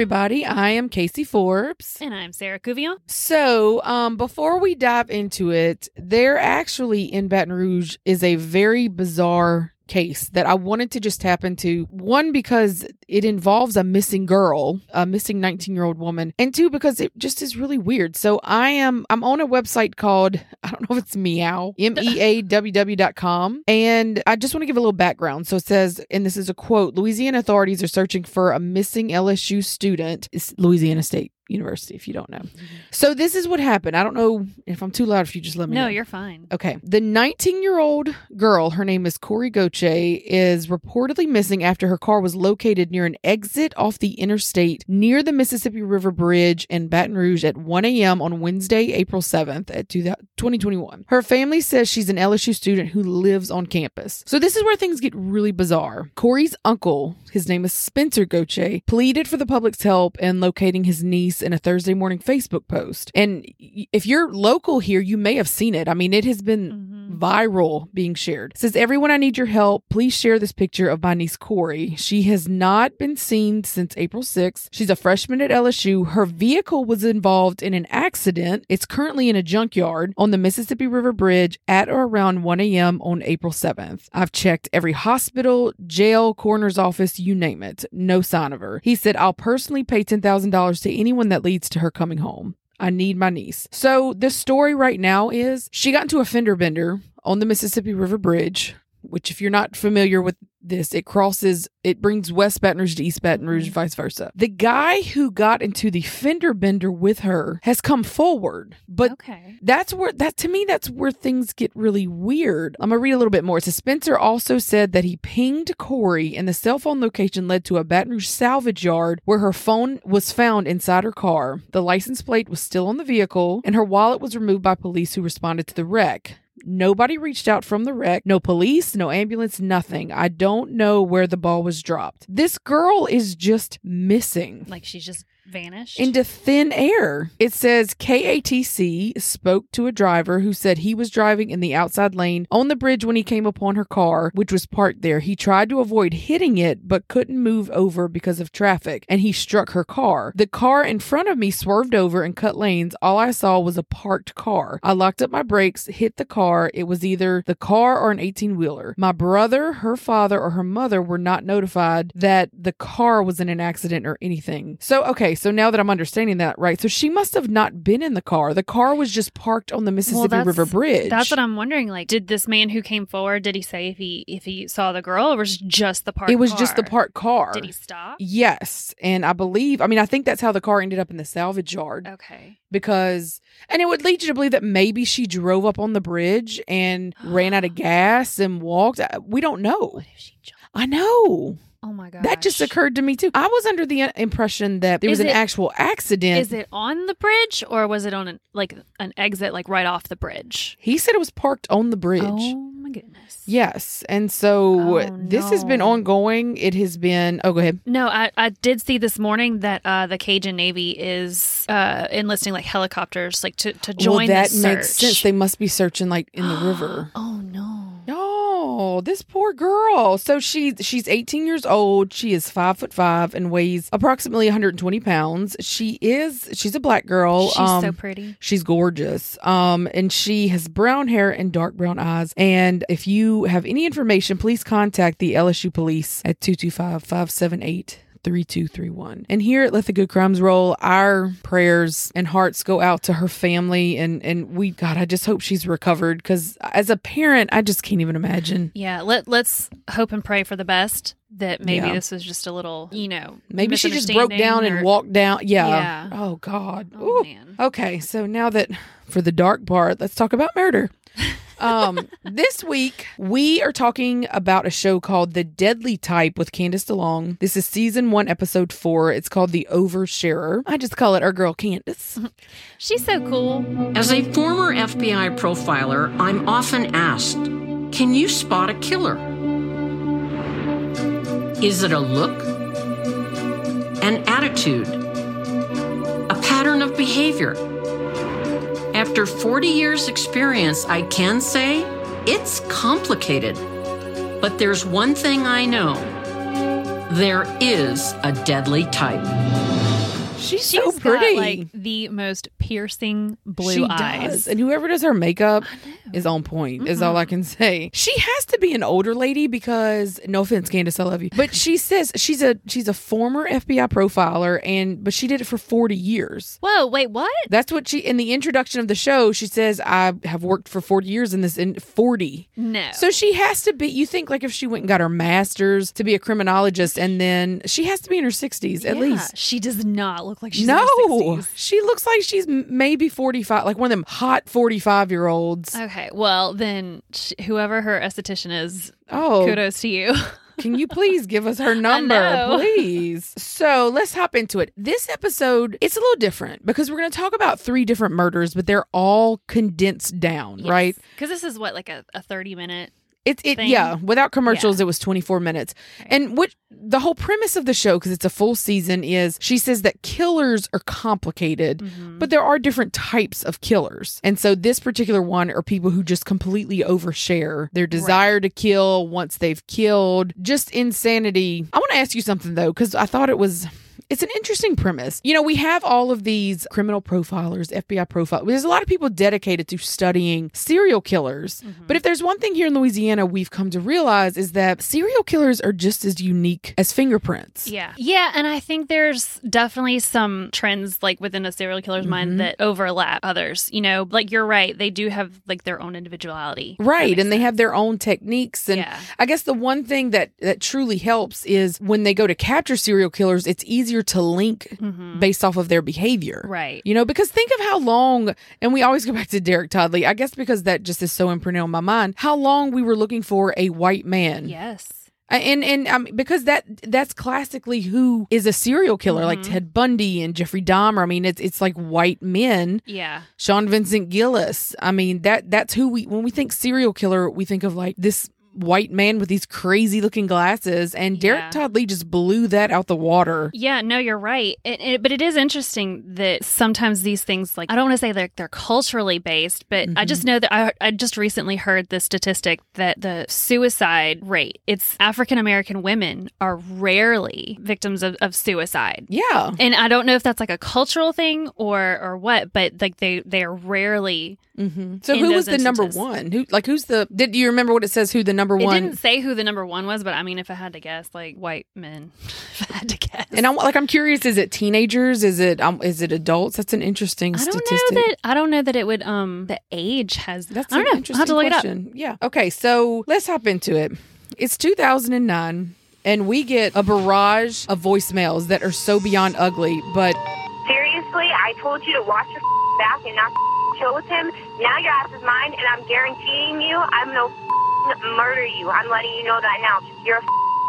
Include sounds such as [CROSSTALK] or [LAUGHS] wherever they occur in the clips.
everybody. I am Casey Forbes. And I'm Sarah Cuvillon. So, um, before we dive into it, there actually in Baton Rouge is a very bizarre case that I wanted to just tap into. One, because it involves a missing girl, a missing 19 year old woman, and two, because it just is really weird. So I am, I'm on a website called, [LAUGHS] I don't know if it's Meow, M E A W W dot com. And I just want to give a little background. So it says, and this is a quote Louisiana authorities are searching for a missing LSU student. It's Louisiana State University, if you don't know. So this is what happened. I don't know if I'm too loud, if you just let me know. No, know. you're fine. Okay. The 19 year old girl, her name is Kori Gauthier, is reportedly missing after her car was located near an exit off the interstate near the Mississippi River Bridge in Baton Rouge at 1 a.m. on Wednesday, April 7th at 2021. Her family says she's an LSU student who lives on campus. So this is where things get really bizarre. Kori's uncle, his name is Spencer Gauthier, pleaded for the public's help in locating his niece in a Thursday morning Facebook post. And if you're local here, you may have seen it. I mean, it has been Mhm. viral being shared. It says everyone I need your help. Please share this picture of my niece Kori. She has not been seen since April 6th. She's a freshman at LSU. Her vehicle was involved in an accident. It's currently in a junkyard on the Mississippi River Bridge at or around 1 a.m. on April 7th. I've checked every hospital, jail, coroner's office, you name it. No sign of her. He said, I'll personally pay $10,000 to anyone that leads to her coming home. I need my niece. So the story right now is she got into a fender bender on the Mississippi River Bridge, which if you're not familiar with this, it crosses, it brings West Baton Rouge to East Baton Rouge, mm-hmm. vice versa. The guy who got into the fender bender with her has come forward, but okay. that's where that to me that's where things get really weird. I'm gonna read a little bit more. So Spencer also said that he pinged Kori and the cell phone location led to a Baton Rouge salvage yard where her phone was found inside her car. The license plate was still on the vehicle and her wallet was removed by police who responded to the wreck. Nobody reached out from the wreck. No police, no ambulance, nothing. I don't know where the ball was dropped. This girl is just missing Like she's just vanished. into thin air. It says KATC spoke to a driver who said he was driving in the outside lane on the bridge when he came upon her car, which was parked there. He tried to avoid hitting it, but couldn't move over because of traffic, and he struck her car. The car in front of me swerved over and cut lanes. All I saw was a parked car. I locked up my brakes, hit the car. It was either the car or an 18 wheeler. My brother, her father, or her mother were not notified that the car was in an accident or anything. So, okay, so now that I'm understanding that, right? So she must have not been in the car. The car was just parked on the Mississippi that's- River Bridge. That's what I'm wondering. Like, did this man who came forward, did he say if he if he saw the girl or was just the parked It was just the car? parked car. Did he stop? Yes. And I believe, I mean, I think that's how the car ended up in the salvage yard Okay. because, and it would lead you to believe that maybe she drove up on the bridge and ran out of [GASPS] gas and walked. Uh, We don't know. What if she jumped? I know. Oh my god. That just occurred to me too. I was under the impression that there was an it- actual accident. Is it on the bridge or was it on an like an exit like right off the bridge? he said it was parked on the bridge. Oh my goodness. Yes. And so Oh, this has been ongoing. It has been, oh, go ahead. No, I, I did see this morning that uh, the Cajun Navy is uh, enlisting like helicopters like to, to join well, that makes search. sense. They must be searching like in the river. [GASPS] Oh No, this poor girl. So she's she's 18 years old. She is five foot five and weighs approximately 120 pounds. She is she's a black girl. She's um, so pretty. She's gorgeous. Um, and she has brown hair and dark brown eyes. And if you have any information, please contact the LSU police at 225 578 3231. And here at Let the Good Crimes Roll, our prayers and hearts go out to her family. And, and we, God, I just hope she's recovered because as a parent, I just can't even imagine. Yeah, let let's hope and pray for the best. That maybe Yeah. this was just a little, you know, Maybe she just broke down misunderstanding and walked down. Yeah. Yeah. Oh, God. Oh. Okay, so now that for the dark part, let's talk about murder. [LAUGHS] Um, this week we are talking about a show called The Deadly Type with Candace DeLong. This is season one, episode four. It's called The Oversharer. I just call it our girl Candace. [LAUGHS] She's so cool. As a former FBI profiler, I'm often asked Can you spot a killer? Is it a look? An attitude? A pattern of behavior? After 40 years' experience, I can say it's complicated. But there's one thing I know there is a deadly type. She's, She's so got, pretty. like the most piercing blue she eyes. does. And whoever does her makeup is on point, is all mm-hmm. I can say. She has to be an older lady because no offense, Candace, I love you. But she says she's a she's a former FBI profiler and but she did it for 40 years. Whoa, wait, what? That's what she in the introduction of the show, she says, I have worked for 40 years in this in 40. No. So she has to be you think like if she went and got her master's to be a criminologist and then she has to be in her 60s at Yeah, least. She does not look like she's no, in her 60s. she looks like she's maybe 45, like one of them hot 45 year olds. Okay, well then, sh- whoever her esthetician is, Oh, kudos to you. [LAUGHS] can you please give us her number, please? So let's hop into it. This episode, it's a little different because we're going to talk about three different murders, but they're all condensed down, right? Because this is what like a, a thirty minute. It's it yeah. Without commercials, it was twenty four minutes. And what the whole premise of the show, because it's a full season, is she says that killers are complicated, Mm-hmm. but there are different types of killers. And so this particular one are people who just completely overshare their desire to kill once they've killed, just insanity. I want to ask you something though, because I thought it was. It's an interesting premise. You know, we have all of these criminal profilers, FBI profile. There's a lot of people dedicated to studying serial killers. But if there's one thing here in Louisiana we've come to realize is that serial killers are just as unique as fingerprints. Yeah, yeah, and I think there's definitely some trends like within a serial killer's Mm-hmm. mind that overlap others. You know, like you're right, they do have like their own individuality. Right, and they have their own techniques and Yeah. I guess the one thing that that truly helps is when they go to capture serial killers, it's easier to link based off of their behavior. Mm-hmm. Right. You know, because think of how long, and we always go back to Derek Todd Lee, I guess because that just is so imprinted on my mind, how long we were looking for a white man. Yes. And and um, because that that's classically who is a serial killer, like Mm-hmm. Ted Bundy and Jeffrey Dahmer. I mean, it's it's like white men. Yeah. Sean Vincent Gillis. I mean, that that's who we when we think serial killer, we think of like this white man with these crazy looking glasses, and Yeah. Derek Todd Lee just blew that out the water. Yeah, no, you're right. It, it, but it is interesting that sometimes these things, like, I don't want to say they're, they're culturally based, but I just know that I, I just recently heard the statistic that the suicide rate, it's African American women are rarely victims of, of suicide. Yeah. And I don't know if that's like a cultural thing or or what, but like they they are rarely. hmm So who was the number one? Who like who's the? Did you remember what it says? Who the number It didn't say who the number one was, but I mean, if I had to guess, like white men, [LAUGHS] if I had to guess. And I'm like, I'm curious. Is it teenagers? Is it um? Is it adults? That's an interesting I don't statistic. know that I don't know that it would um the age has That's I don't an know. interesting I'll have to look question. Yeah. Okay, so let's hop into it. It's 2009, and we get a barrage of voicemails that are so beyond ugly, but Seriously, I told you to watch your [LAUGHS] back and not [LAUGHS] chill with him. Now your ass is mine, and I'm guaranteeing you, I'm gonna murder you. I'm letting you know that now. You're a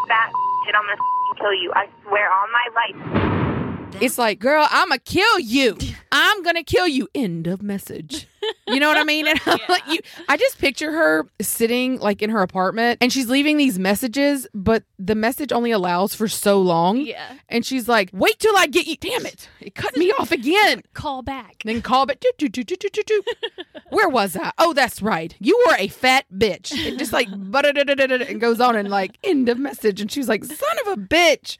fat and I'm gonna kill you. I swear on my life. It's like, girl, I'm gonna kill you. [LAUGHS] I'm gonna kill you. End of message. You know what I mean? And I'm like, you, I just picture her sitting like in her apartment, and she's leaving these messages, but the message only allows for so long. Yeah. And she's like, wait till I get you. Damn it. It cut me off again. [LAUGHS] Call back. Then call back. [LAUGHS] Where was I? Oh, that's right. You were a fat bitch. It just like and goes on and like end of message. And she's like, son of a bitch.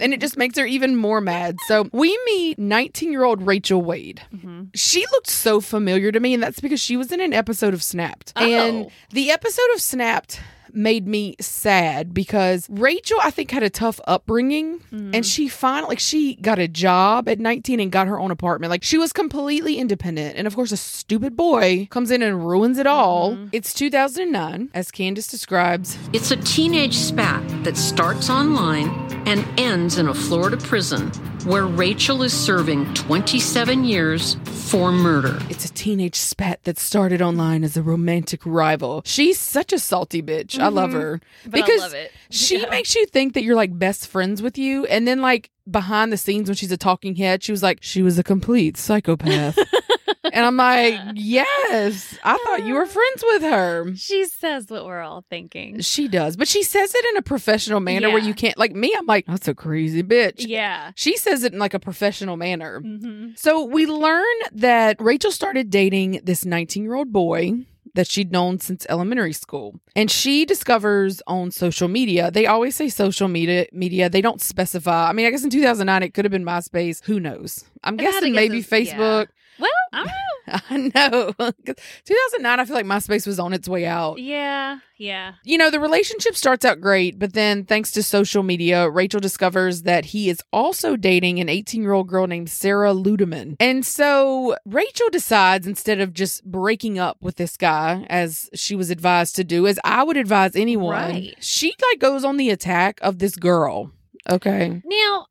And it just makes her even more mad. So we meet 19 year old Rachel Wade. Mm-hmm. She looked so familiar to me, and that's because she was in an episode of Snapped. Oh. And Oh. the episode of Snapped made me sad because Rachel, I think, had a tough upbringing mm-hmm. and she finally, like, she got a job at 19 and got her own apartment. Like, she was completely independent. And of course, a stupid boy comes in and ruins it all. Mm-hmm. It's 2009, as Candace describes. It's a teenage spat that starts online and ends in a Florida prison where Rachel is serving 27 years for murder. It's a teenage spat that started online as a romantic rival. She's such a salty bitch. I love mm-hmm. her But I because love it. she Yeah. makes you think that you're like best friends with you, and then like behind the scenes when she's a talking head, she was like she was a complete psychopath. [LAUGHS] and I'm like, [LAUGHS] yes, I thought you were friends with her. She says what we're all thinking. She does, but she says it in a professional manner where you can't like me. I'm like, that's a crazy bitch. Yeah. She says it in like a professional manner. hmm So we learn that Rachel started dating this 19 year old boy that she'd known since elementary school. And she discovers on social media, they always say social media media, they don't specify. I mean, I guess in 2009 it could have been MySpace, who knows. I'm It had to guessing get maybe Facebook. yeah. Well, I. [LAUGHS] I know. [LAUGHS] 'Cause 2009 I feel like MySpace was on its way out. Yeah, yeah. You know, the relationship starts out great, but then thanks to social media, Rachel discovers that he is also dating an 18 year old girl named Sarah Ludemann. And so Rachel decides instead of just breaking up with this guy, as she was advised to do, as I would advise anyone, Right. she like goes on the attack of this girl. Okay. Now,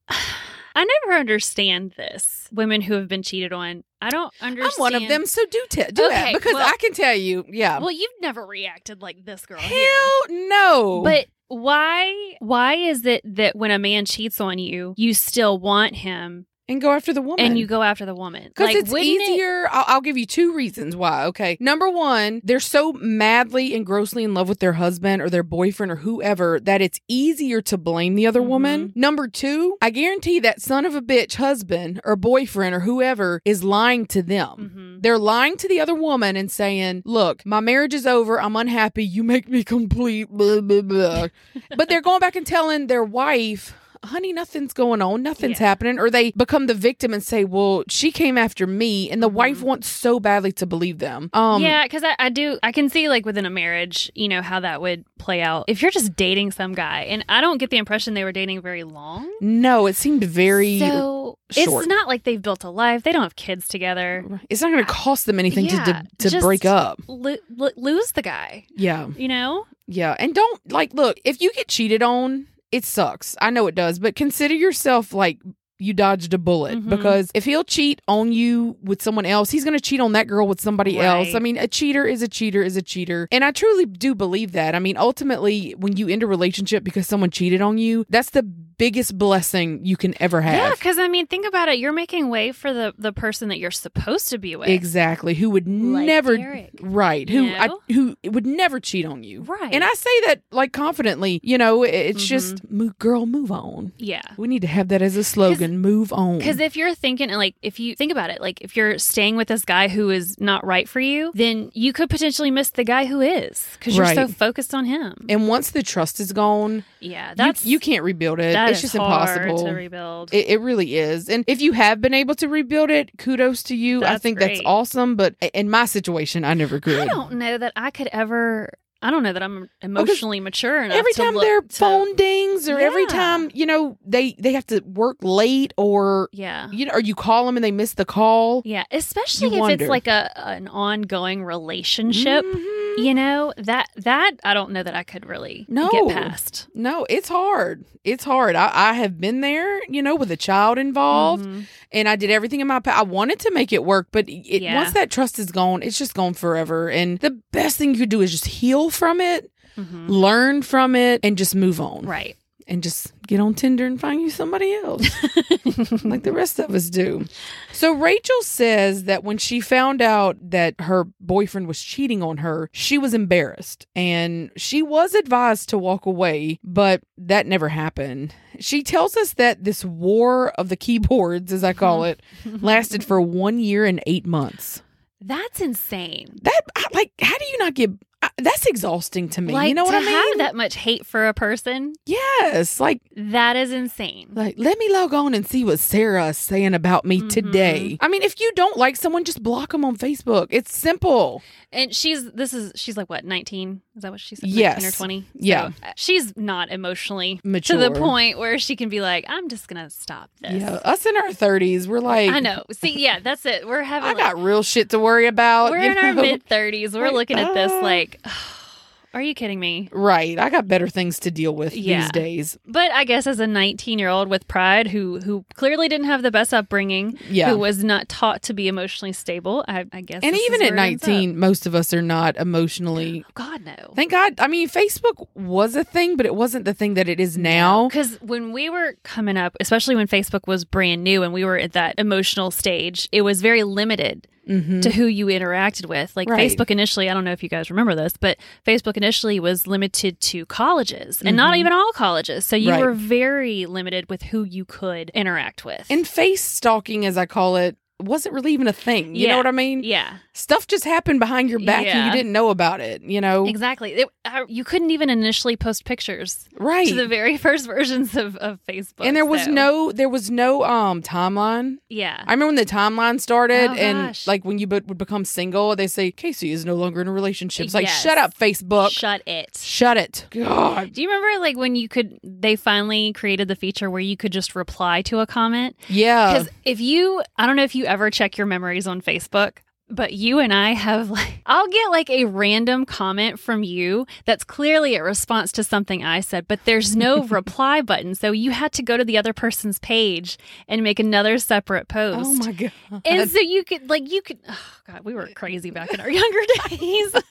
I never understand this. Women who have been cheated on. I don't understand. I'm one of them, so do, te- do that Okay, because well- I can tell you, yeah. Well, you've never reacted like this girl Hell here. no. But why why is it that when a man cheats on you, you still want him and go after the woman. and you go after the woman? Because Like, it's wouldn't it- easier. I'll, I'll give you two reasons why. Okay. Number one, they're so madly and grossly in love with their husband or their boyfriend or whoever that it's easier to blame the other Mm-hmm. woman. Number two, I guarantee that son of a bitch husband or boyfriend or whoever is lying to them. Mhm. They're lying to the other woman and saying, Look, my marriage is over. I'm unhappy. You make me complete. Blah, blah, blah. [LAUGHS] but they're going back and telling their wife, Honey, nothing's going on. Nothing's Yeah. happening. Or they become the victim and say, Well, she came after me. And the Mhm. wife wants so badly to believe them. Um, yeah, because I, I do. I can see like within a marriage, you know how that would play out. If you're just dating some guy, and I don't get the impression they were dating very long. No, it seemed very. so short. it's not like they've built a life. They don't have kids together. it's not going to cost them anything Yeah, to, to, break up. Lo- lo- lose the guy. Yeah. You know. Yeah. And don't, like, look, if you get cheated on, it sucks. I know it does, but consider yourself like you dodged a bullet Mhm. because if he'll cheat on you with someone else, he's going to cheat on that girl with somebody else. I mean, a cheater is a cheater is a cheater. And I truly do believe that. I mean, ultimately, when you end a relationship because someone cheated on you, that's the biggest blessing you can ever have. Yeah, because I mean, think about it. You're making way for the the person that you're supposed to be with. Exactly. Who would Like never Derek. right? Who I, who would never cheat on you? Right. And I say that like confidently. You know, it- it's Mhm. just girl, move on. Yeah. We need to have that as a slogan. Move on. Because if you're thinking, like, if you think about it, like, if you're staying with this guy who is not right for you, then you could potentially miss the guy who is because you're so focused on him. and once the trust is gone, yeah, that's you can't rebuild it. it's just impossible. to rebuild. It, it really is. And if you have been able to rebuild it, kudos to you. I That's think that's awesome. But in my situation, I never could. I don't know that I could ever. I don't know that I'm emotionally mature enough. every time look their to- phone dings or every time you know they they have to work late or Yeah. you know or you call them and they miss the call Yeah, especially You if wonder. it's like a an ongoing relationship. Mhm. You know that that I don't know that I could really No. get past. no it's hard it's hard I, I have been there you know with a child involved Mhm. and i did everything in my power i wanted to make it work but it, Yeah. once that trust is gone it's just gone forever and the best thing you could do is just heal from it Mhm. learn from it and just move on Right. and just get on tinder and find you somebody else [LAUGHS] like the rest of us do. So Rachel says that when she found out that her boyfriend was cheating on her, she was embarrassed and she was advised to walk away, but that never happened. She tells us that this war of the keyboards, as I call it, [LAUGHS] lasted for one year and eight months. That's insane. That, like, how do you not get? That's exhausting to me. Like you know what I mean? have that much hate for a person, yes, like that is insane. Like, let me log on and see what Sarah is saying about me Mhm. today. I mean, if you don't like someone, just block them on Facebook. It's simple. And she's this is she's like what nineteen? Is that what she said? Yes. 19 or twenty? Yeah. So, uh, she's not emotionally Mature. to the point where she can be like, I'm just gonna stop this. Yeah, us in our 30s, we're like, I know. See, yeah, that's it. We're [LAUGHS] having. I got real shit to worry about. we're in our mid thirties. We're Like, looking at this uh, like, [SIGHS] are you kidding me? Right. I got better things to deal with Yeah. these days. But I guess as a 19 year old with pride, who who clearly didn't have the best upbringing, Yeah. who was not taught to be emotionally stable, I, I guess. and even at where it 19, most of us are not emotionally. [GASPS] God no. Thank God. I mean, Facebook was a thing, but it wasn't the thing that it is now. Because when we were coming up, especially when Facebook was brand new and we were at that emotional stage, it was very limited Mhm. to who you interacted with. Like Right. Facebook initially, I don't know if you guys remember this, but Facebook initially was limited to colleges and not Mhm. even all colleges. So you Right. were very limited with who you could interact with. And face stalking, as I call it, wasn't really even a thing. You Yeah. know what I mean? Yeah, Stuff just happened behind your back and you didn't know about it, you know? exactly. It, uh, you couldn't even initially post pictures Right. to the very [LAUGHS] first versions of, of Facebook. and there was so- no there was no um timeline. Yeah. I remember when the timeline started Oh, and gosh. like when you be- would become single, they say Casey is no longer in a relationship. It's like Yes. shut up Facebook. Shut it. Shut it. God. Do you remember like when you could they finally created the feature where you could just reply to a comment? Yeah. Because if you I don't know if you ever check your memories on Facebook, but you and I have like I'll get like a random comment from you that's clearly a response to something I said, but there's no [LAUGHS] reply button. So you had to go to the other person's page and make another separate oh post. Oh my god. And so you could like you could oh god, we were crazy back in our younger [LAUGHS] days. [LAUGHS]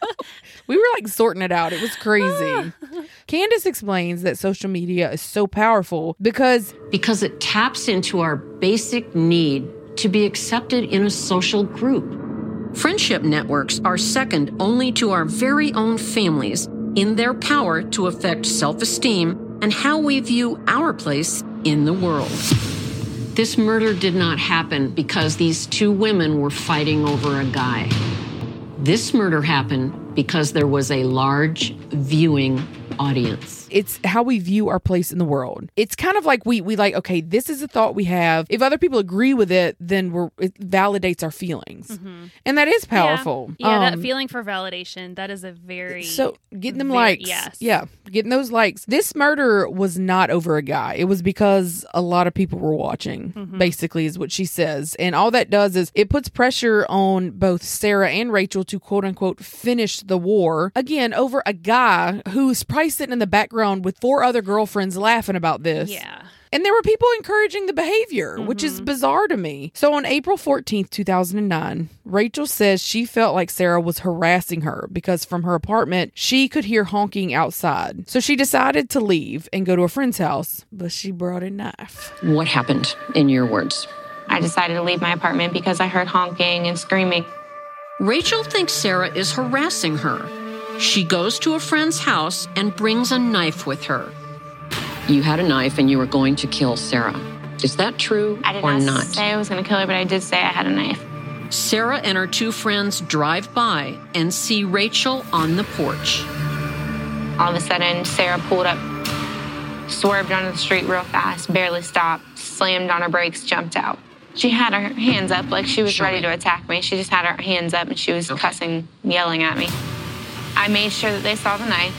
We were like sorting it out. It was crazy. Candace explains that social media is so powerful because because it taps into our basic need to be accepted in a social group. Friendship networks are second only to our very own families in their power to affect self esteem and how we view our place in the world. This murder did not happen because these two women were fighting over a guy. This murder happened because there was a large viewing audience. It's how we view our place in the world. It's kind of like we we like okay, this is a thought we have. If other people agree with it, then we're it validates our feelings, and that is powerful. Mm-hmm. Yeah, that Um, feeling for validation, that is a very So getting them very- likes, yes. yeah, getting those likes. This murder was not over a guy. It was because a lot of people were watching. Mm-hmm. Basically, is what she says, and all that does is it puts pressure on both Sarah and Rachel to quote unquote finish the war again over a guy who's probably sitting in the background with four other girlfriends laughing about this. Yeah. And there were people encouraging the behavior, which Mm-hmm. is bizarre to me. So on April 14th, 2009, Rachel says she felt like Sarah was harassing her because from her apartment, she could hear honking outside. So she decided to leave and go to a friend's house, but she brought a knife. What happened, in your words? I decided to leave my apartment because I heard honking and screaming. Rachel thinks Sarah is harassing her. She goes to a friend's house and brings a knife with her. You had a knife and you were going to kill Sarah. Is that true or not? I did or not, not? say I was going to kill her, but I did say I had a knife. Sarah and her two friends drive by and see Rachel on the porch. All of a sudden, Sarah pulled up, swerved onto the street real fast, barely stopped, slammed on her brakes, jumped out. She had her hands up like she was Show ready me. to attack me. She just had her hands up and she was Okay. cussing, yelling at me. I made sure that they saw the knife.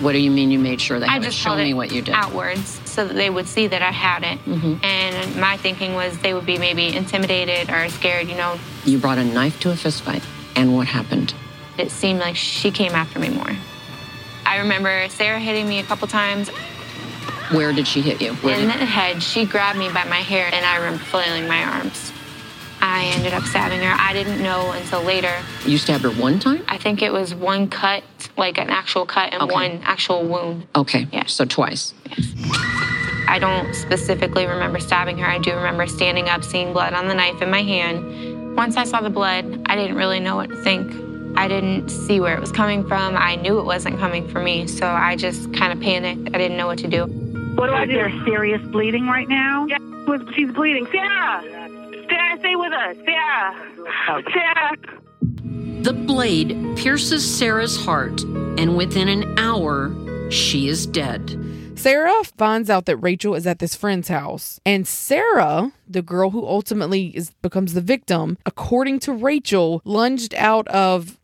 What do you mean you made sure they I just Show held me what you did. outwards so that they would see that I had it. Mm-hmm. And my thinking was they would be maybe intimidated or scared, you know. You brought a knife to a fistfight. And what happened? It seemed like she came after me more. I remember Sarah hitting me a couple times Where did she hit you? Where in the head. She grabbed me by my hair and I remember flailing my arms. I ended up stabbing her. I didn't know until later. you stabbed her one time? I think it was one cut, like an actual cut, and Okay. one actual wound. Okay, Yeah. so twice. Yes. I don't specifically remember stabbing her. I do remember standing up, seeing blood on the knife in my hand. Once I saw the blood, I didn't really know what to think. I didn't see where it was coming from. I knew it wasn't coming from me, so I just kind of panicked. I didn't know what to do. What do I Is do? there serious bleeding right now? Yeah, she's bleeding. Sarah! Sarah, stay with us. Sarah! Sarah! The blade pierces Sarah's heart, and within an hour, she is dead. Sarah finds out that Rachel is at this friend's house, and Sarah, the girl who ultimately is becomes the victim, according to Rachel, lunged out of.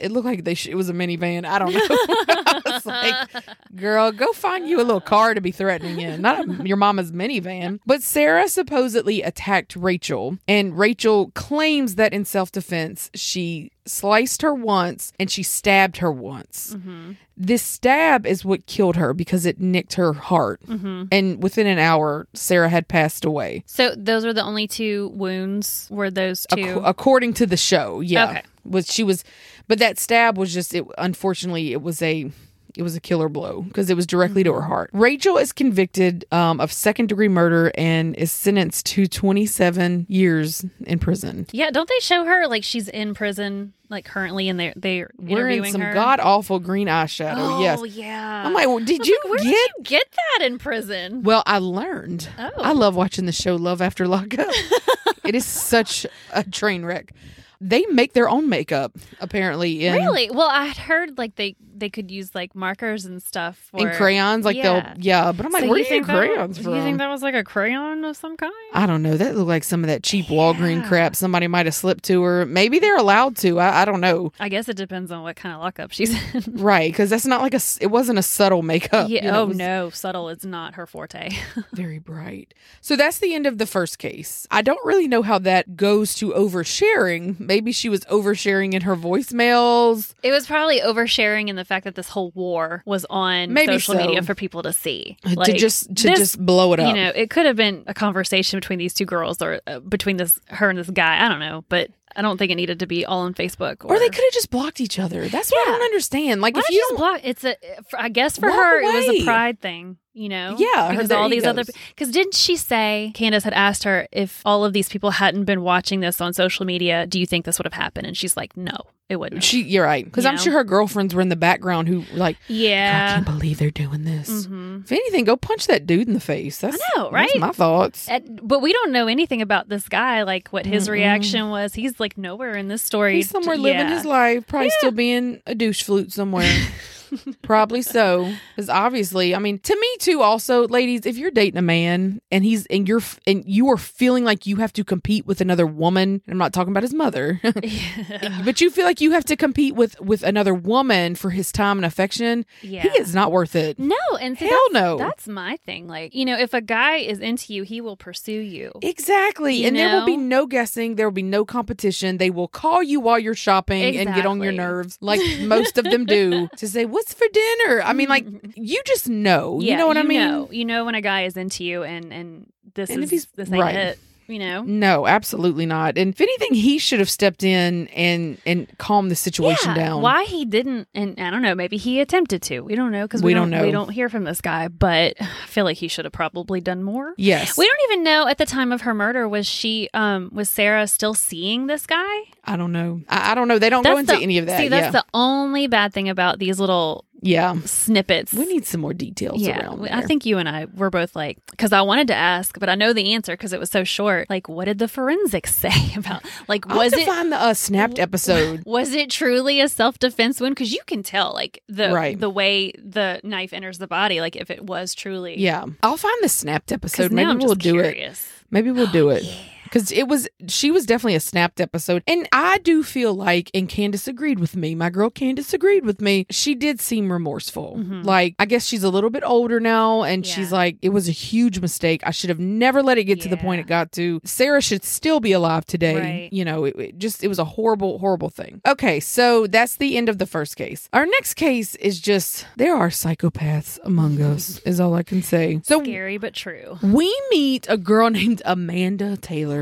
It looked like they sh- it was a minivan. I don't know. [LAUGHS] I was like, "Girl, go find you a little car to be threatening in, not a, your mama's minivan." But Sarah supposedly attacked Rachel, and Rachel claims that in self-defense she sliced her once and she stabbed her once. Mm-hmm. This stab is what killed her because it nicked her heart. Mm-hmm. And within an hour, Sarah had passed away. So those were the only two wounds. Were those two? Ac- according to the show, yeah. Okay. Was she was but that stab was just it unfortunately it was a it was a killer blow because it was directly to her heart. Rachel is convicted um, of second degree murder and is sentenced to 27 years in prison. yeah, don't they show her like she's in prison, like currently, and they're they're Wearing some god awful green eyeshadow. Oh yes. yeah. I'm like, well, did you Where get did you get that in prison? Well, I learned. Oh. I love watching the show Love After Lockup. [LAUGHS] it is such a train wreck. They make their own makeup apparently in really? Well, I had heard like they they could use like markers and stuff for, in crayons. Like yeah. they'll yeah, but I'm like, So where you do you get think that- crayons from? You think that was like a crayon of some kind? I don't know. That looked like some of that cheap Walgreen Yeah. crap somebody might have slipped to her. Maybe they're allowed to. I, I don't know. I guess it depends on what kind of lockup she's in. [LAUGHS] Right, because that's not like a. It wasn't a subtle makeup. yeah. you know, oh was no, subtle is not her forte. [LAUGHS] very bright. So that's the end of the first case. I don't really know how that goes to oversharing. Maybe she was oversharing in her voicemails. it was probably oversharing in the fact that this whole war was on Maybe social so. media for people to see. to just to this- just blow it up. You know, it could have been a conversation between these two girls or uh, between this her and this guy. I don't know, but I don't think it needed to be all on Facebook. Or, or they could have just blocked each other. That's what I don't understand. Like Why if you don't, block? It's a. I guess for Walk her it was a pride thing. You know. Yeah, Because all these other. Because didn't she say Candace had asked her if all of these people hadn't been watching this on social media? Do you think this would have happened? And she's like, No, it wouldn't. she, you're right. Because You I'm know? sure her girlfriends were in the background who were like, I can't believe they're doing this. Mhm. If anything, go punch that dude in the face. That's know, that's right? my thoughts. At- but we don't know anything about this guy, like what his Mm-mm. reaction was. He's like nowhere in this story. He's somewhere living Yeah. his life, probably still being a douche flute somewhere. [LAUGHS] probably so, because obviously, I mean, to me too. Also, ladies, if you're dating a man and he's and you're and you are feeling like you have to compete with another woman, I'm not talking about his mother, [LAUGHS] but you feel like you have to compete with with another woman for his time and affection. Yeah. He is not worth it. No, and see, Hell that's, no. That's my thing. Like, you know, if a guy is into you, he will pursue you. Exactly. You and there will be no guessing. There will be no competition. They will call you while you're shopping and get on your nerves, like most of them do, to say, What's for dinner? I mean, like, mm-hmm. you just know. you know what I mean? Know. You know when a guy is into you, and and this And is if he's- this ain't right. it. You know. No, absolutely not. And if anything, he should have stepped in and and calmed the situation Yeah, down. Why he didn't, and I don't know. Maybe he attempted to. We don't know because We we, don't don't, We don't hear from this guy, but I feel like he should have probably done more. Yes. We don't even know at the time of her murder was she um was Sarah still seeing this guy? I don't know. I, I don't know. They don't go into the, any of that. See, that's yeah. the only bad thing about these little yeah. snippets. We need some more details yeah, around there. I think you and I were both like, because I wanted to ask, but I know the answer because it was so short. Like, what did the forensics [LAUGHS] say about? Like, was it find the uh, snapped episode. [LAUGHS] was it truly a self defense wound? Because you can tell, like the Right. the way the knife enters the body, like if it was truly. Yeah. I'll find the snapped episode. Maybe we'll do it. Maybe we'll do it. Because it was, she was definitely a snapped episode. And I do feel like, and Candace agreed with me, my girl Candace agreed with me, she did seem remorseful. Mhm. Like, I guess she's a little bit older now, and she's like, it was a huge mistake. I should have never let it get to the point it got to. Sarah should still be alive today. Right. You know, it, it just, it was a horrible, horrible thing. Okay, so that's the end of the first case. Our next case is just, there are psychopaths among us, is all I can say. So, Scary but true. we meet a girl [LAUGHS] named Amanda Taylor.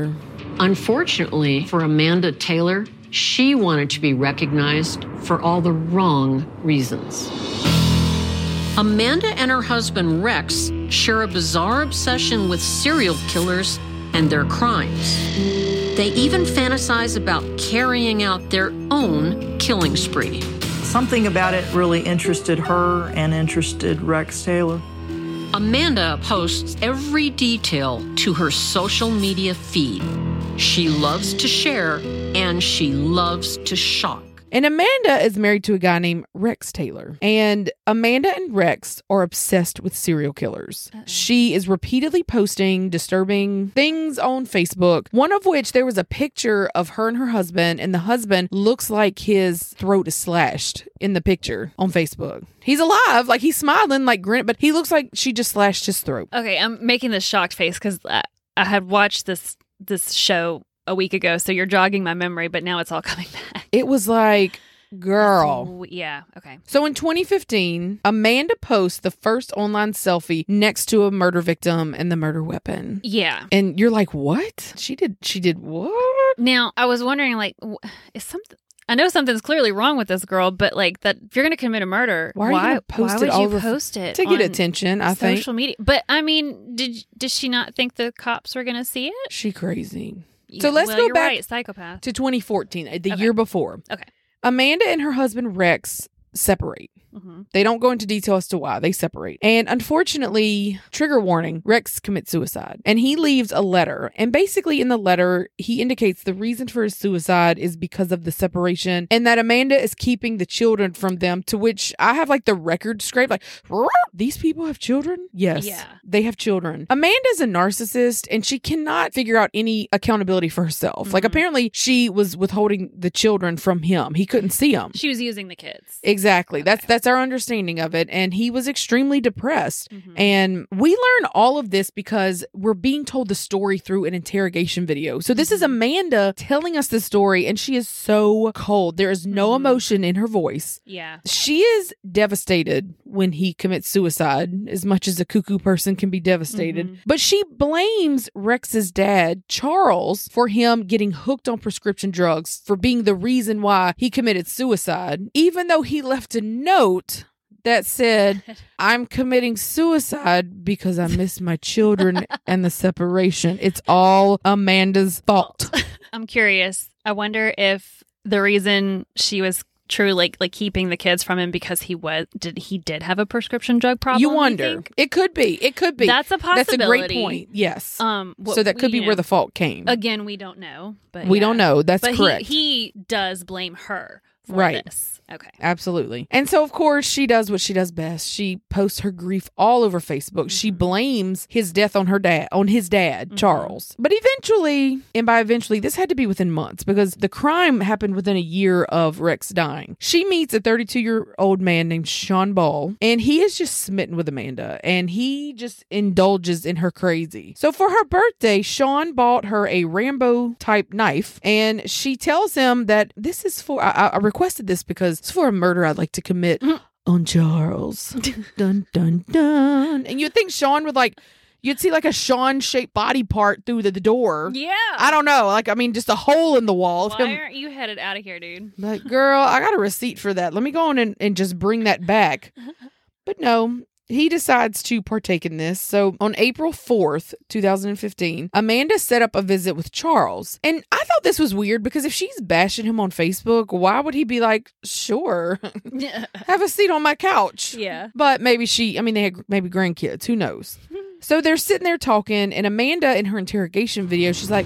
Unfortunately for Amanda Taylor, she wanted to be recognized for all the wrong reasons. Amanda and her husband Rex share a bizarre obsession with serial killers and their crimes. They even fantasize about carrying out their own killing spree. Something about it really interested her and interested Rex Taylor. Amanda posts every detail to her social media feed. She loves to share and she loves to shock. And Amanda is married to a guy named Rex Taylor. And Amanda and Rex are obsessed with serial killers. She is repeatedly posting disturbing things on Facebook, one of which there was a picture of her and her husband, and the husband looks like his throat is slashed in the picture on Facebook. He's alive, like he's smiling, like grin, but he looks like she just slashed his throat. Okay, I'm making this shocked face because I, I had watched this this show a week ago, so you're jogging my memory, but now it's all [LAUGHS] coming back. It was like, girl. Yeah. Okay. So in 2015, Amanda posts the first online selfie next to a murder victim and the murder weapon. Yeah. And you're like, "What? She did she did what?" Now I was wondering, like, is something? I know something's clearly wrong with this girl, but like that, if you're going to commit a murder, Why are you gonna post why it would all you post it To get on attention, I think. social media? But I mean, did did she not think the cops were going to see it? She crazy. So let's well, go back Right, psychopath. to 2014, uh, the Okay. year before. Okay. Amanda and her husband Rex separate. Mhm. They don't go into detail as to why they separate. And unfortunately, trigger warning, Rex commits suicide. And he leaves a letter. And basically, in the letter, he indicates the reason for his suicide is because of the separation and that Amanda is keeping the children from them. To which I have like the record scrape like, these people have children? Yes. Yeah. They have children. Amanda's a narcissist and she cannot figure out any accountability for herself. Like, Mhm. apparently, she was withholding the children from him. He couldn't see them. She was using the kids. Exactly. That's Okay. That's our understanding of it. And he was extremely depressed. Mhm. And we learn all of this because we're being told the story through an interrogation video. So this is Mhm. Amanda telling us the story, and she is so cold. There is no Mhm. emotion in her voice. yeah. She is devastated when he commits suicide, as much as a cuckoo person can be devastated. Mhm. But she blames Rex's dad, Charles, for him getting hooked on prescription drugs, for being the reason why he committed suicide, even though he left a note that said, [LAUGHS] I'm committing suicide because I miss my children and the separation. It's all Amanda's fault. [LAUGHS] I'm curious. I wonder if the reason she was true like like keeping the kids from him because he was did he did have a prescription drug problem you wonder. think? It could be. It could be. That's a possibility That's a great point. Yes. um so that we- could be you where the fault came. again we don't know but we yeah. don't know. That's but correct. He, he does blame her Right. this okay Absolutely. And so, of course, she does what she does best. She posts her grief all over Facebook. She Mhm. blames his death on her dad, on his dad, Mhm. Charles. But eventually, and by eventually, this had to be within months because the crime happened within a year of Rex dying. She meets a 32 year old man named Sean Ball, and he is just smitten with Amanda, and he just indulges in her crazy. So, for her birthday, Sean bought her a Rambo type knife, and she tells him that this is for, I, I requested this because it's for a murder I'd like to commit Mhm. on Charles. [LAUGHS] dun, dun, dun. And you'd think Sean would like, you'd see like a Sean shaped body part through the, the door. yeah I don't know. Like, I mean, just a hole in the wall. why [LAUGHS] aren't you headed out of here dude Like, girl, I got a receipt for that. Let me go on and, and just bring that back. [LAUGHS] But no, he decides to partake in this. So on April 4th, 2015, Amanda set up a visit with Charles. And I thought this was weird because if she's bashing him on Facebook, why would he be like, sure, [LAUGHS] have a seat on my couch? yeah But maybe she, I mean, they had maybe grandkids. Who knows? [LAUGHS] So they're sitting there talking, and Amanda, in her interrogation video, she's like,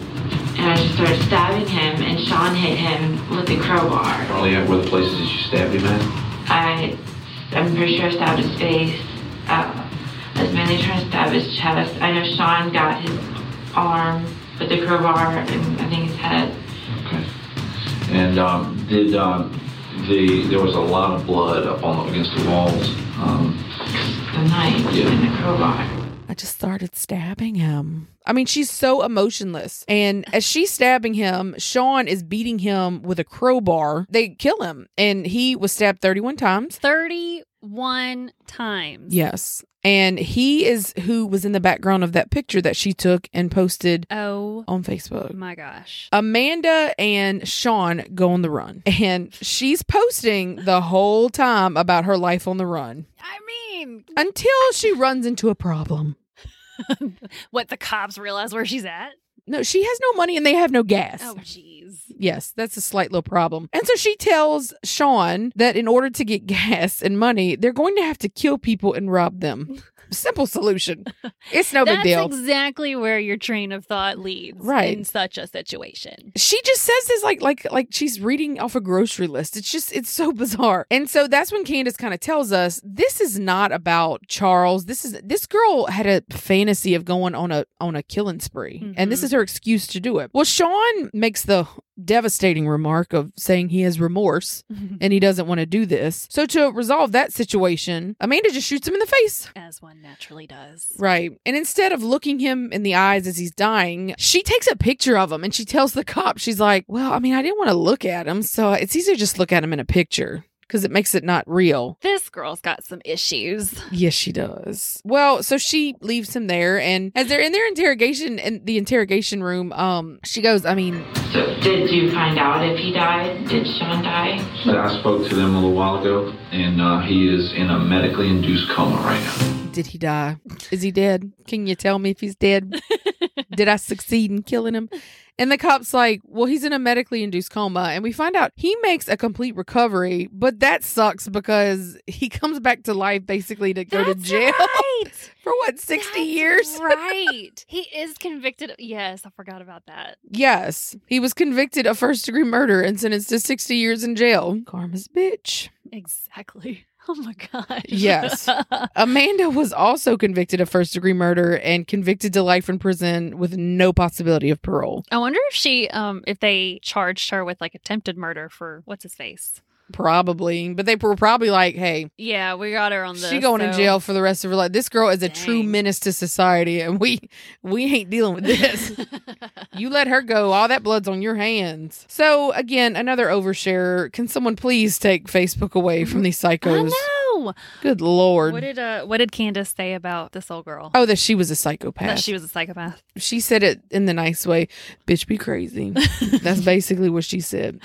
and I just started stabbing him, and Sean hit him with a crowbar. Charlie, where the places that you stabbed him at? I, I'm pretty sure I stabbed his face. I trying to stab his chest. I know Sean got his arm with the crowbar, and I think his head. Okay. And um, did um, the there was a lot of blood up on against the walls. Um, The knife Yeah. and the crowbar. I just started stabbing him. I mean, she's so emotionless. And as she's stabbing him, Sean is beating him with a crowbar. They kill him, and he was stabbed 31 times. 31 times Yes. And he is who was in the background of that picture that she took and posted oh on Facebook. my gosh Amanda and Sean go on the run, [LAUGHS] and she's posting the whole time about her life on the run i mean until she runs into a problem. [LAUGHS] what the cops realize where she's at No, she has no money and they have no gas. oh jeez Yes, that's a slight little problem. And so she tells Sean that in order to get [LAUGHS] gas and money, they're going to have to kill people and rob them. [LAUGHS] Simple solution. [LAUGHS] It's no big deal. exactly where your train of thought leads Right. in such a situation. she just says this like like like she's reading off a grocery list. It's just it's so [LAUGHS] bizarre. And so that's when Candace kind of tells us this is not about Charles. This is this girl had a fantasy of going on a on a killing spree. And this Mhm. is her excuse to do it. Well, Sean makes the devastating remark of saying he has remorse [LAUGHS] and he doesn't want to do this. So to resolve that situation, Amanda just shoots him in the face. As one naturally does. Right. And instead of looking him in the eyes as he's dying, she takes a picture of him and she tells the cop, she's like, Well, I mean, I didn't want to look at him. So it's easier to just look at him in a picture because it makes it not real. This girl's got some issues. Yes, she does. Well, so she leaves him there. And as they're in their interrogation, in the interrogation room, um, she goes, I mean, So, did you find out if he died? Did Sean die? I spoke to them a little while ago, and uh, he is in a medically induced coma right now. did he die? Is he dead? Can you tell me if he's dead? [LAUGHS] Did I succeed in killing him? And the cop's like, well, he's in a medically induced coma. And we find out he makes a complete recovery, but that sucks because he comes back to life basically to go to jail [LAUGHS] right. for what, 60 That's years? [LAUGHS] right. He is convicted. of- Yes, I forgot about that. Yes. He was convicted of first degree murder and sentenced to 60 years in jail. Karma's bitch. Exactly. [LAUGHS] Oh my gosh. Yes. Amanda was also convicted of first degree murder and convicted to life in prison with no possibility of parole. I wonder if she, um, if they charged her with like attempted murder for what's his face. Probably. But they were probably like, hey, Yeah, we got her on the. she going in jail for the rest of her life. This girl is a true menace to society, and we we ain't dealing with this. [LAUGHS] you let her go, all that blood's on your hands. So again, another overshare. Can someone please take Facebook away from these psychos? Good lord. What did uh, what did Candace say about this old girl? oh, that she was a psychopath. that she was a psychopath. she said it in the nice way bitch be crazy [LAUGHS] that's basically what she said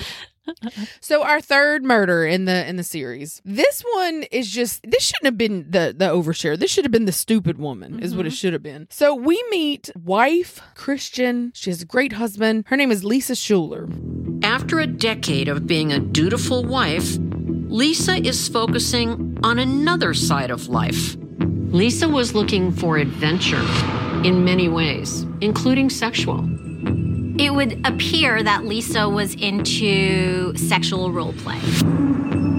so our third murder in the in the series. This one is just this shouldn't have been the the overshare. This should have been the stupid woman is what it mm-hmm. should have been. So we meet wife christian. She has a great husband. Her name is lisa schuler. After a decade of being a dutiful wife, Lisa is focusing on another side of life. Lisa was looking for adventure in many ways, including sexual. It would appear that Lisa was into sexual role play.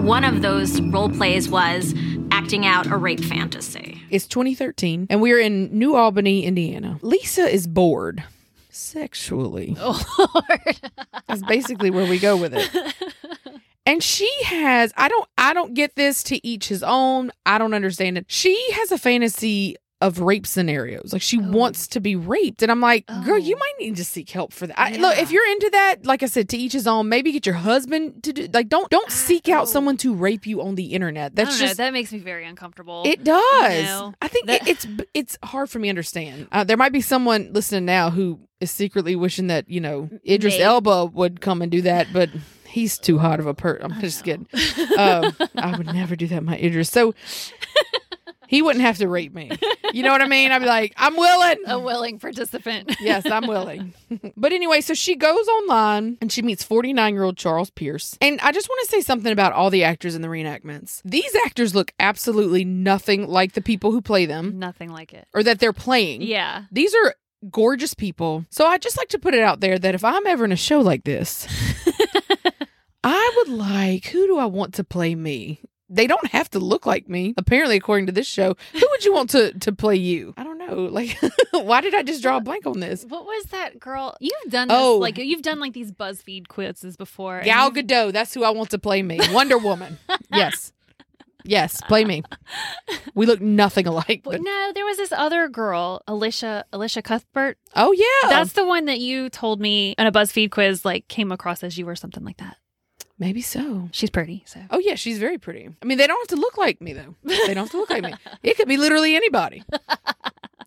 One of those role plays was acting out a rape fantasy. it's 2013 and we're in new albany indiana lisa is bored sexually [LAUGHS] Oh Lord. That's basically where we go with it. [LAUGHS] And she has I don't I don't get this to each his own. I don't understand it. She has a fantasy of rape scenarios. Like she wants to be raped. And I'm like, girl, you Oh. might need to seek help for that. I, look, if you're into that, like I said, to each his own, maybe get your husband to do like don't don't seek out Oh. someone to rape you on the internet. That's don't know, just that makes me very uncomfortable. it does. know, I think that- it, it's it's hard for me to understand. Uh, there might be someone listening now who is secretly wishing that you know Idris Maybe. Elba would come and do that, but he's too hot of a per. I'm just kidding. Um, I would never do that, my Idris. So [LAUGHS] he wouldn't have to rape me. You know what I mean? I'd be like, I'm willing. a willing participant. Yes, I'm willing. [LAUGHS] but anyway, so she goes online and she meets 49 year old Charles Pierce. And I just want to say something about all the actors in the reenactments. These actors look absolutely nothing like the people who play them Nothing like it. or that they're playing. Yeah. These are gorgeous people. So I just like to put it out there that if I'm ever in a show like this, [LAUGHS] I would like, who do I want to play me? They don't have to look like me. Apparently, according to this show, who would you want to to play you? I don't know. [LAUGHS] Like, [LAUGHS] why did I just draw a blank on this? What was that girl? You've done this, Oh. like you've done like these BuzzFeed quizzes before. and Gal Gadot. That's who I want to play me. Wonder Woman. [LAUGHS] yes, yes, play me. We look nothing alike. But But, no, there was this other girl, Alicia Elisha Cuthbert. oh yeah, That's the one that you told me in a BuzzFeed quiz, like came across as you or something like that. Maybe so. She's pretty, so Oh yeah, she's very pretty. I mean, they don't have to look like me though. They don't have to look like me. [LAUGHS] It could be literally anybody.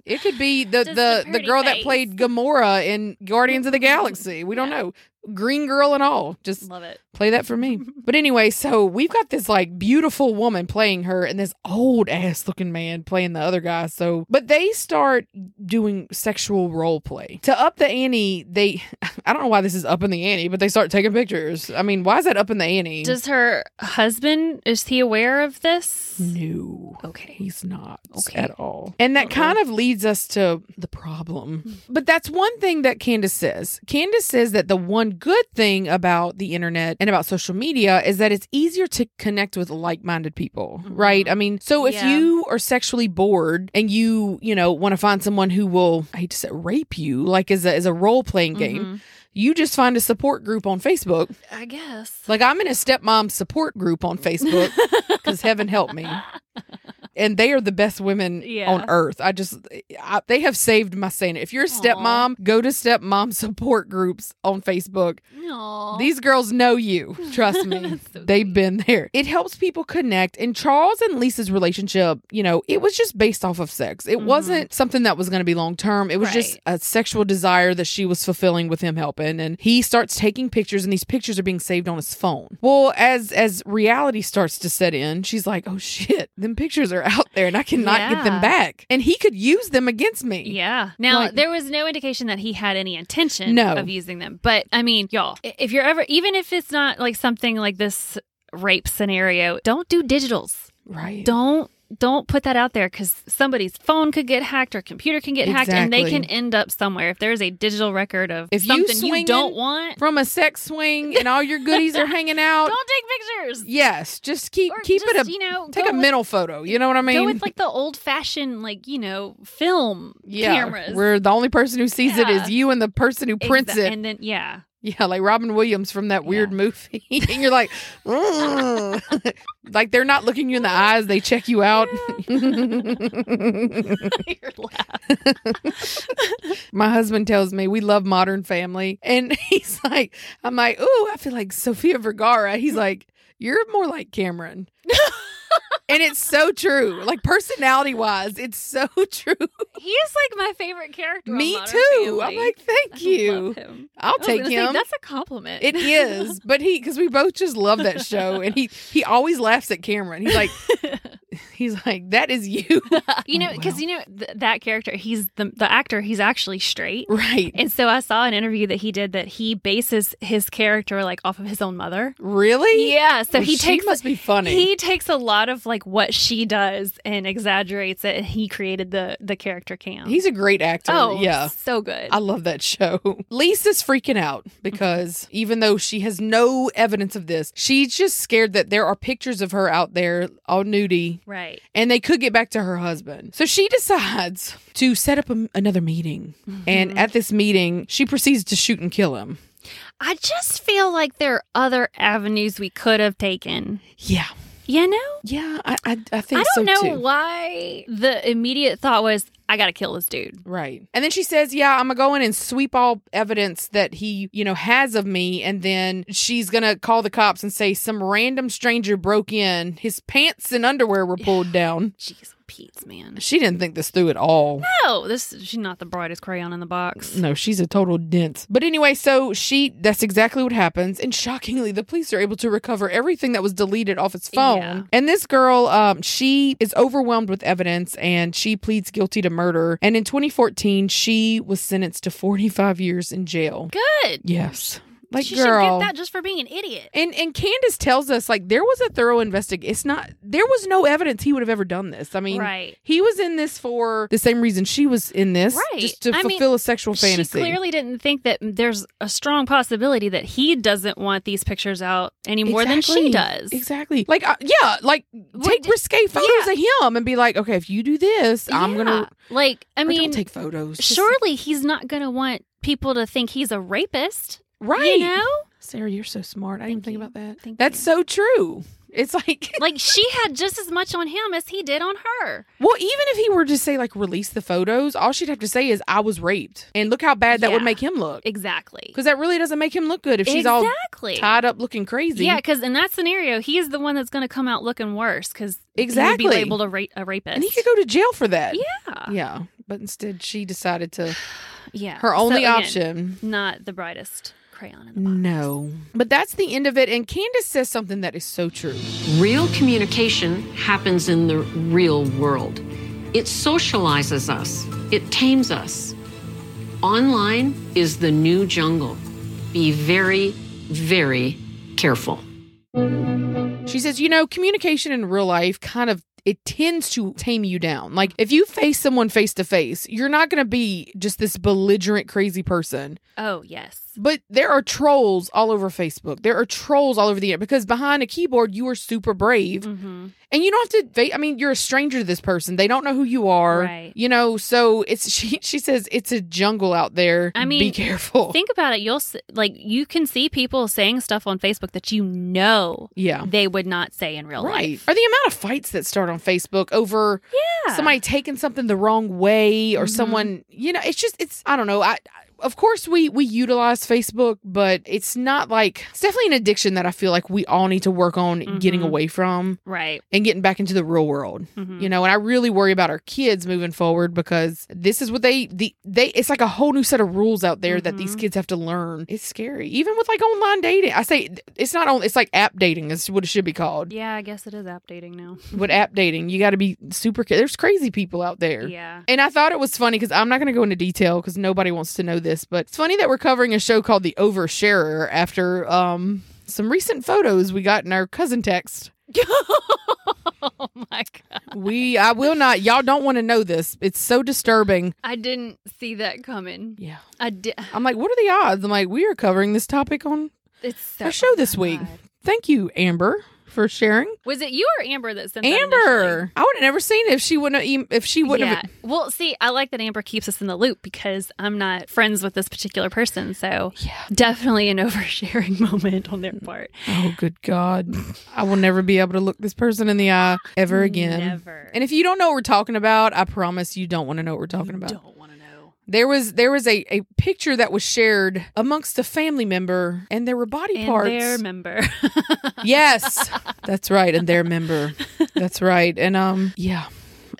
It could be the Just the the pretty girl that played Gamora in Guardians of the Galaxy. We don't know. Green girl and all. Just love it. play that for me. [LAUGHS] But anyway, so we've got this like beautiful woman playing her and this old ass looking man playing the other guy. So, but they start doing sexual role play. To up the ante, they, [LAUGHS] I don't know why this is up in the ante, but they start taking pictures. I mean, why is that up in the ante? Does her husband is he aware of this? no. Okay. He's not Okay. at all. And that uh-huh. kind of leads us to the problem. Mm-hmm. But that's one thing that Candace says. Candace says that the one good thing about the internet and about social media is that it's easier to connect with like-minded people, right? I mean, so if Mm-hmm. Yeah. you are sexually bored and you, you know, want to find someone who will, I hate to say rape you, like as a, as a role-playing game, Mhm. you just find a support group on Facebook. I guess. Like I'm in a stepmom support group on Facebook [LAUGHS] because heaven help me. And they are the best women Yeah. on earth. I just, I, they have saved my sanity. If you're a stepmom, go to stepmom [LAUGHS] support groups on Facebook. Aw. These girls know you. [LAUGHS] Trust me. So They've been there. It helps people connect. And Charles and Lisa's relationship, you know, it was just based off of sex. It wasn't something that was going to be long term. It was just Mm-hmm. A sexual desire that she was fulfilling with him helping. And he starts taking pictures, and these pictures are being saved on his phone. Well, as as reality starts to set in, she's like, "Oh shit, them pictures are are out there and I cannot get them back. And he could use them against me. Yeah. Now Like- there was no indication that he had any intention No. of using them. But I mean, y'all, if you're ever even if it's not like something like this rape scenario, don't do digitals. Right. Don't don't put that out there because somebody's phone could get hacked or computer can get hacked and they can end up somewhere. If there's a digital record of If something you, swinging don't want, From a sex swing and all your goodies are hanging out. [LAUGHS] don't take pictures. Yes, just keep Or keep it just, a you know, take a with- mental photo. You know what I mean? Go with like the old fashioned, like, you know, film yeah, cameras. where the only person who sees it Yeah. is you and the person who prints Exa- it. And then, yeah. Yeah, like Robin Williams from that weird movie. [LAUGHS] and you're like, [LAUGHS] "Mm." Like they're not looking you in the eyes, they check you out. [LAUGHS] My husband tells me we love Modern Family. And [LAUGHS] he's like, I'm like, ooh, I feel like Sofia Vergara. He's like, you're more like Cameron. [LAUGHS] and it's so true. Like personality wise, it's so [LAUGHS] true. He is like my favorite character. Me too. Family. I'm like, thank I you. him. I'll take gonna say, him. that's a compliment. It is, but he because we both just love that show, and he he always laughs at Cameron. He's like, [LAUGHS] [LAUGHS] he's like, that is you, [LAUGHS] you [LAUGHS] know, oh, because you know th- that character. He's the the actor. He's actually straight, right? And so I saw an interview that he did that he bases his character like off of his own mother. Really? Yeah. So Well, he she takes must be funny. He takes a lot of like what she does and exaggerates it. And he created the the character Cam. He's a great actor. oh yeah. so good. I love that show. Lisa's freaking out because mm-hmm. even though she has no evidence of this, she's just scared that there are pictures of her out there all nudie right. and they could get back to her husband. So she [LAUGHS] decides to set up a, another meeting. And mm-hmm. at this meeting, she proceeds to shoot and kill him. I just feel like there are other avenues we could have taken. Yeah. You know? Yeah, I I, I think I don't so know too. why the immediate thought was, I gotta kill this dude. Right. And then she says, Yeah, I'm gonna go in and sweep all evidence that he, you know, has of me. And then she's gonna call the cops and say some random stranger broke in. His pants and underwear were pulled [SIGHS] down. Jeez, Pete's man. She didn't think this through at all. No, this she's not the brightest crayon in the box. No, she's a total dense. But anyway, so she that's exactly what happens. And shockingly, the police are able to recover everything that was deleted off his phone. Yeah. And this girl, um, she is overwhelmed with evidence and she pleads guilty to murder. And in 2014, she was sentenced to 45 years in jail. Good. Yes. Like she girl. should get that just for being an idiot. and and Candace tells us like there was a thorough investigation. It's not there was no evidence he would have ever done this. I mean, Right. he was in this for the same reason she was in this, Right. just to I mean, fulfill a sexual fantasy. She clearly didn't think that there's a strong possibility that he doesn't want these pictures out any more than she does. Exactly. Like, uh, yeah, like take risque photos of him and be like, okay, if you do this, I'm gonna. Like, I mean, take photos. Surely he's not gonna want people to think he's a rapist. Right? You know? Sarah, you're so smart. I didn't think about that. Thank That's so true. It's like, [LAUGHS] Like she [LAUGHS] had just as much on him as he did on her. well, even if he were to say like release the photos, all she'd have to say is I was raped, and look how bad that would make him look. Exactly. Because that really doesn't make him look good if she's all Exactly. tied up looking crazy. Yeah, because in that scenario, he is the one that's going to come out looking worse because Exactly. he would be labeled a, ra- a rapist. and he could go to jail for that. Yeah. Yeah. But instead, she decided to. [SIGHS] Yeah. Her So, only again, option. Not the brightest crayon in the No. But that's the end of it. And Candace says something that is so true. Real communication happens in the real world. It socializes us, it tames us. Online is the new jungle. Be very, very careful. She says, you know, communication in real life kind of it tends to tame you down. Like if you face someone face to face, you're not going to be just this belligerent crazy person. Oh, yes. But there are trolls all over Facebook. There are trolls all over the internet because behind a keyboard you are super brave. Mm-hmm. And you don't have to I mean, you're a stranger to this person. They don't know who you are. Right. You know, so it's [LAUGHS] she she says it's a jungle out there. I mean, be careful. Think about it. You'll like you can see people saying stuff on Facebook that you know yeah. they would not say in real Right. life. Or the amount of fights that start on Facebook over Yeah. Mm-hmm. somebody taking something the wrong way or someone, you know, it's just, it's, I don't know. I, of course we we utilize Facebook, but it's not like it's definitely an addiction that I feel like we all need to work on getting Mhm. away from Right. and getting back into the real world. Mhm. You know, and I really worry about our kids moving forward because this is what they the they it's like a whole new set of rules out there that these Mhm. kids have to learn. It's scary. Even with like online dating. I say it's not on it's like app dating is what it should be called. Yeah, I guess it is app dating now. [LAUGHS] With app dating, you got to be super there's crazy people out there. Yeah. And I thought it was funny because I'm not going to go into detail because nobody wants to know this, but it's funny that we're covering a show called The Oversharer after um some recent photos we got in our cousin text. [LAUGHS] oh my god. We I will not y'all don't want to know this. It's so disturbing. I didn't see that coming. Yeah. I did. I'm like, what are the odds? I'm like, we are covering this topic on It's so, our show this week. Thank you, Amber, for sharing. Was it you or Amber that sent that Amber, I would have never seen it if she wouldn't have, if she wouldn't yeah. have. Well, see, I like that Amber keeps us in the loop because I'm not friends with this particular person. So, definitely an [LAUGHS] oversharing moment on their part. Oh, good God. I will never be able to look this person in the eye ever again. Never. And if you don't know what we're talking about, I promise you don't want to know what we're talking about. Don't want to know. There was there was a, a picture that was shared amongst a family member, and there were body And parts. their member. yes, [LAUGHS] that's right, and their member. That's right, and um, yeah,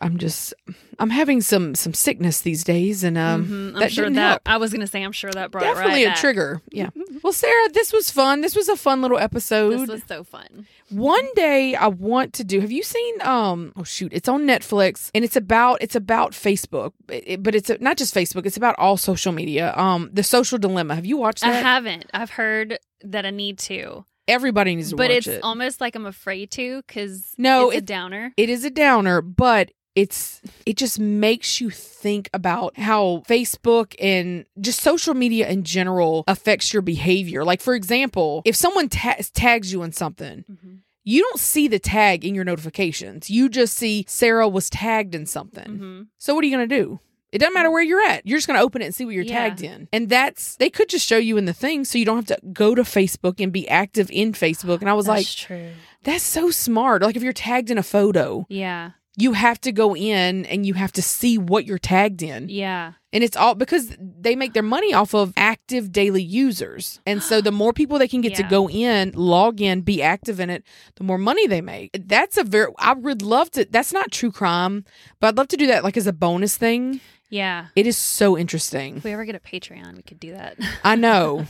I'm just I'm having some some sickness these days, and um, Mhm. I'm that sure didn't that help. I was going to say I'm sure that brought it Definitely right a trigger. Yeah. Well, Sarah, this was fun. This was a fun little episode. This was so fun. One day I want to do. Have you seen um oh shoot, it's on Netflix and it's about it's about Facebook. It- but it's not just Facebook, it's about all social media. Um The Social Dilemma. Have you watched I haven't. I've heard that I need to. Everybody needs to But watch it's almost like I'm afraid to cuz No, it's a downer. It is a downer, but it's it just makes you think about how Facebook and just social media in general affects your behavior. Like for example, if someone ta- tags you in something, Mm-hmm. you don't see the tag in your notifications. You just see Sarah was tagged in something. Mm-hmm. So what are you going to do? It doesn't matter where you're at. You're just going to open it and see what you're Yeah. tagged in. And that's they could just show you in the thing so you don't have to go to Facebook and be active in Facebook. And I was like, That's true. that's so smart. Like if you're tagged in a photo, Yeah. You have to go in and you have to see what you're tagged in. Yeah. And it's all because they make their money off of active daily users. And so the more people they can get to go in, log in, be active in it, the more money they make. That's a very, I would love to, that's not true crime, but I'd love to do that like as a bonus thing. Yeah. It is so interesting. If we ever get a Patreon, we could do that. [LAUGHS] I know.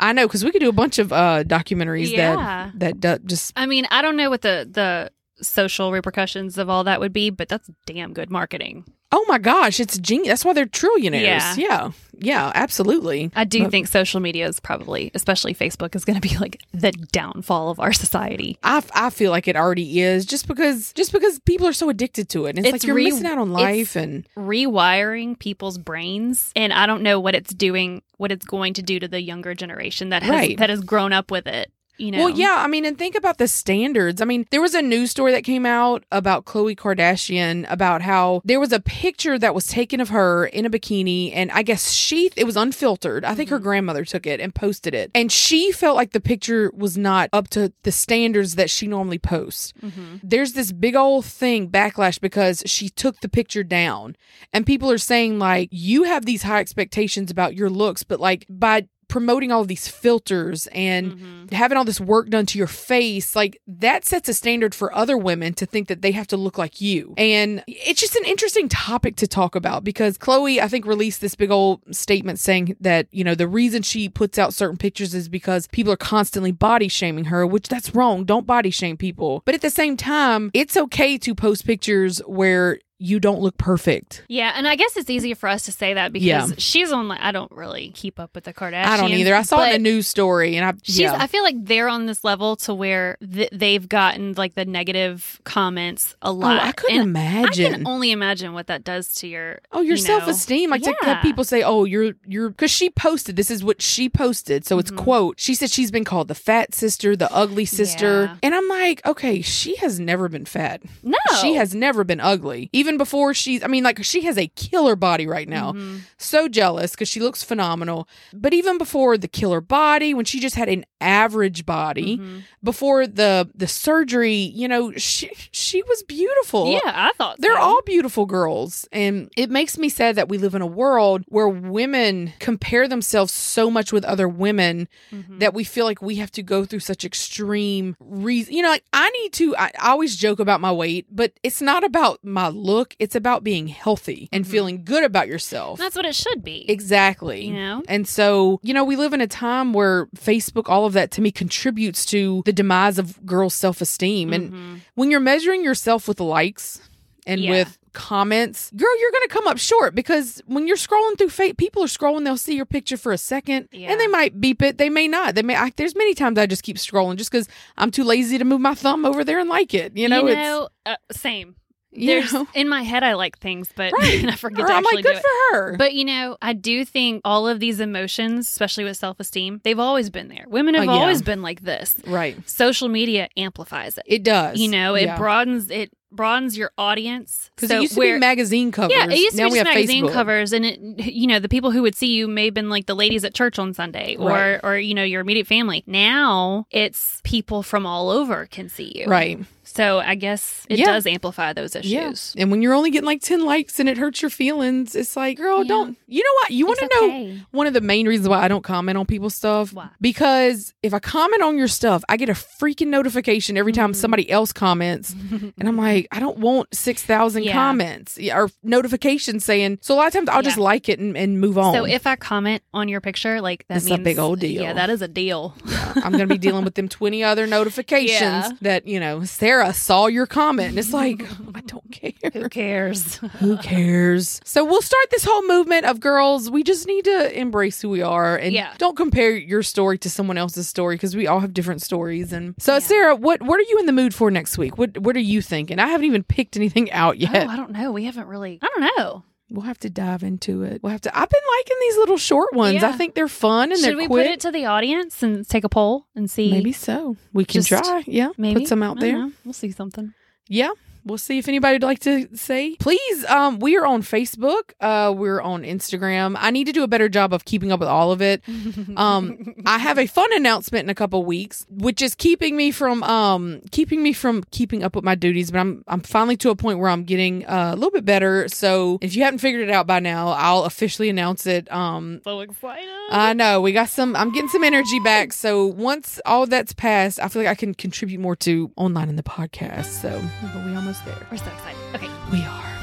I know because we could do a bunch of uh documentaries Yeah. that that just I mean, I don't know what the the social repercussions of all that would be, but that's damn good marketing. oh my gosh, it's genius. That's why they're trillionaires. Yeah. yeah, yeah absolutely. I do But- think social media is probably, especially Facebook, is going to be like the downfall of our society. I, I feel like it already is just because just because people are so addicted to it. And it's, like you're re- missing out on it's life and rewiring people's brains, and I don't know what it's doing, what it's going to do to the younger generation that has Right. that has grown up with it. You know, Well, yeah, I mean, and think about the standards. I mean, there was a news story that came out about Khloe Kardashian about how there was a picture that was taken of her in a bikini, and I guess she it was unfiltered. I think her mm-hmm. grandmother took it and posted it, and she felt like the picture was not up to the standards that she normally posts. Mm-hmm. There's this big old thing backlash because she took the picture down, and people are saying like you have these high expectations about your looks, but like by promoting all of these filters and mm-hmm. having all this work done to your face like that sets a standard for other women to think that they have to look like you. And it's just an interesting topic to talk about because khloe i think released this big old statement saying that you know the reason she puts out certain pictures is because people are constantly body shaming her which that's wrong. Don't body shame people. But at the same time it's okay to post pictures where you don't look perfect yeah, and I guess it's easier for us to say that because Yeah. she's on. Like, I don't really keep up with the Kardashians. i don't either i saw in a news story and i She's. yeah. I feel like they're on this level to where th- they've gotten like the negative comments a lot. Oh, I couldn't And I imagine. can only imagine what that does to your. Oh, your you know- self esteem. Like to Yeah. have people say, "Oh, you're you're," because she posted. This is what she posted. So Mm-hmm. it's quote. She said she's been called the fat sister, the ugly sister, and I'm like, okay, she has never been fat. No, She has never been ugly. Even before she's, I mean, like she has a killer body right now. Mm-hmm. So jealous because she looks phenomenal. But even before the killer body, when she just had an average body. Mm-hmm. Before the the surgery, you know, she she was beautiful. Yeah, I thought They're so. all beautiful girls. And it makes me sad that we live in a world where women compare themselves so much with other women Mm-hmm. that we feel like we have to go through such extreme reason. You know, like I need to, I, I always joke about my weight, but it's not about my look. It's about being healthy and feeling good about yourself. That's what it should be. Exactly. You know? And so, you know, we live in a time where Facebook, all of that to me contributes to the demise of girls' self esteem. And when you're measuring yourself with likes and Yeah. with comments, girl, you're going to come up short because when you're scrolling through fate, people are scrolling, they'll see your picture for a second and they might beep it. They may not. They may, I, there's many times I just keep scrolling just because I'm too lazy to move my thumb over there and like it. You know, you it's. know, uh, same. There's know? in my head I like things, but [LAUGHS] Right. I forget Or to I'm like, actually good do it. for her. But you know, I do think all of these emotions, especially with self esteem, they've always been there. Women uh, have Oh, yeah. always been like this. Right. Social media amplifies it. It does. You know, it Yeah. broadens it broadens your audience Because So it used to where- be magazine covers. Yeah, it used to now be magazine Facebook. covers, and it, you know, the people who would see you may have been like the ladies at church on Sunday, or Right. or you know, your immediate family. Now it's people from all over can see you, Right. So I guess it Yeah. does amplify those issues. Yeah. And when you're only getting like 10 likes and it hurts your feelings, it's like, girl, don't. You know what? You want to It's know one of the main reasons why I don't comment on people's stuff? Why? Because if I comment on your stuff, I get a freaking notification every Mm-hmm. time somebody else comments. [LAUGHS] and I'm like, I don't want 6,000 Yeah. comments or notifications saying. So a lot of times I'll just like it and, and move on. So if I comment on your picture, like that's a big old deal. Yeah, that is a deal. I'm going to be dealing with them 20 other [LAUGHS] notifications Yeah. that, you know, Sarah saw your comment. And it's like, [LAUGHS] I don't care. Who cares? [LAUGHS] Who cares? So we'll start this whole movement of girls. We just need to embrace who we are and Yeah. don't compare your story to someone else's story because we all have different stories. And so, Sarah, what what are you in the mood for next week? What what are you thinking? I haven't even picked anything out oh, yet. Oh, I don't know. We haven't really. I don't know. We'll have to dive into it. We'll have to. I've been liking these little short ones. I think they're fun and Should they're Should we quick. put it to the audience and take a poll and see? Maybe so. We can Just try. Yeah, Maybe put some out there. know. We'll see something. Yeah. We'll see if anybody would like to say. Please, um, we are on Facebook. Uh, we're on Instagram. I need to do a better job of keeping up with all of it. [LAUGHS] Um, I have a fun announcement in a couple weeks, which is keeping me from um keeping me from keeping up with my duties. But I'm I'm finally to a point where I'm getting uh, a little bit better. So if you haven't figured it out by now, I'll officially announce it. Um, So excited. I know we got some. I'm getting some energy back. So once all that's passed, I feel like I can contribute more to online in the podcast. So but we almost there. We're so excited. Okay. We are.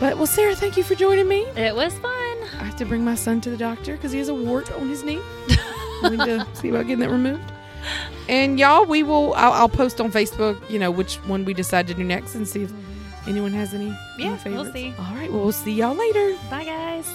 But well, Sarah, thank you for joining me. It was fun. I have to bring my son to the doctor because he has a wart on his knee. [LAUGHS] we need to see about getting that removed. And y'all, we will. I'll, I'll post on Facebook. You know which one we decide to do next, and see if anyone has any. any Yeah, we'll see. All right. Well, we'll see y'all later. Bye, guys.